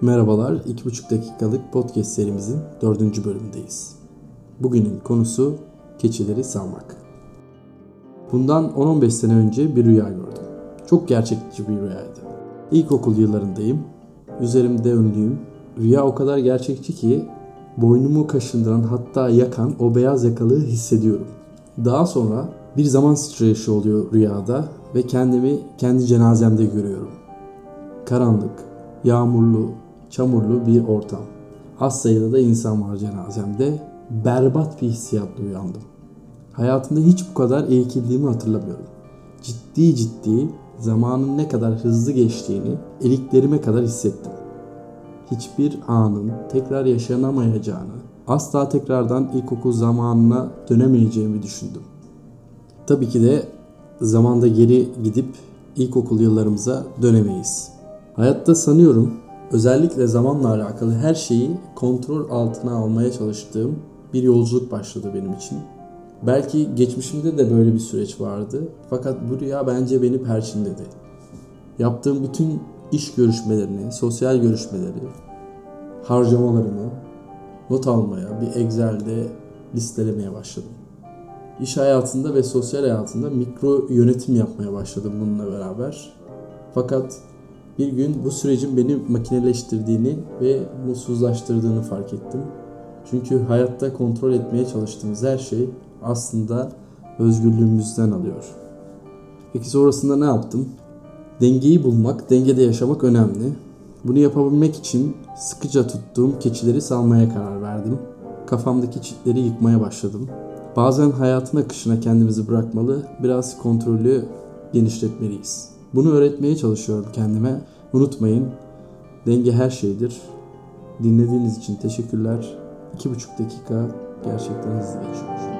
Merhabalar, 2,5 dakikalık podcast serimizin dördüncü bölümündeyiz. Bugünün konusu keçileri salmak. Bundan 10-15 sene önce bir rüya gördüm. Çok gerçekçi bir rüyaydı. İlkokul yıllarındayım. Üzerimde önlüğüm. Rüya o kadar gerçekçi ki boynumu kaşındıran hatta yakan o beyaz yakalığı hissediyorum. Daha sonra bir zaman streçi oluyor rüyada ve kendimi kendi cenazemde görüyorum. Karanlık, yağmurlu, çamurlu bir ortam. Az sayıda da insan var cenazemde. Berbat bir hissiyatla uyandım. Hayatımda hiç bu kadar eğkildiğimi hatırlamıyorum. Ciddi ciddi zamanın ne kadar hızlı geçtiğini iliklerime kadar hissettim. Hiçbir anın tekrar yaşanamayacağını, asla tekrardan ilkokul zamanına dönemeyeceğimi düşündüm. Tabii ki de zamanda geri gidip ilkokul yıllarımıza dönemeyiz. Hayatta sanıyorum özellikle zamanla alakalı her şeyi kontrol altına almaya çalıştığım bir yolculuk başladı benim için. Belki geçmişimde de böyle bir süreç vardı. Fakat bu rüya bence beni perçinledi. Yaptığım bütün iş görüşmelerini, sosyal görüşmeleri, harcamalarımı not almaya, bir Excel'de listelemeye başladım. İş hayatında ve sosyal hayatında mikro yönetim yapmaya başladım bununla beraber. Fakat bir gün bu sürecin beni makineleştirdiğini ve mutsuzlaştırdığını fark ettim. Çünkü hayatta kontrol etmeye çalıştığımız her şey aslında özgürlüğümüzden alıyor. Peki sonrasında ne yaptım? Dengeyi bulmak, dengede yaşamak önemli. Bunu yapabilmek için sıkıca tuttuğum keçileri salmaya karar verdim. Kafamdaki çitleri yıkmaya başladım. Bazen hayatın akışına kendimizi bırakmalı, biraz kontrolü genişletmeliyiz. Bunu öğretmeye çalışıyorum kendime. Unutmayın, denge her şeydir. Dinlediğiniz için teşekkürler. İki buçuk dakika gerçekten hızlı geçiyor.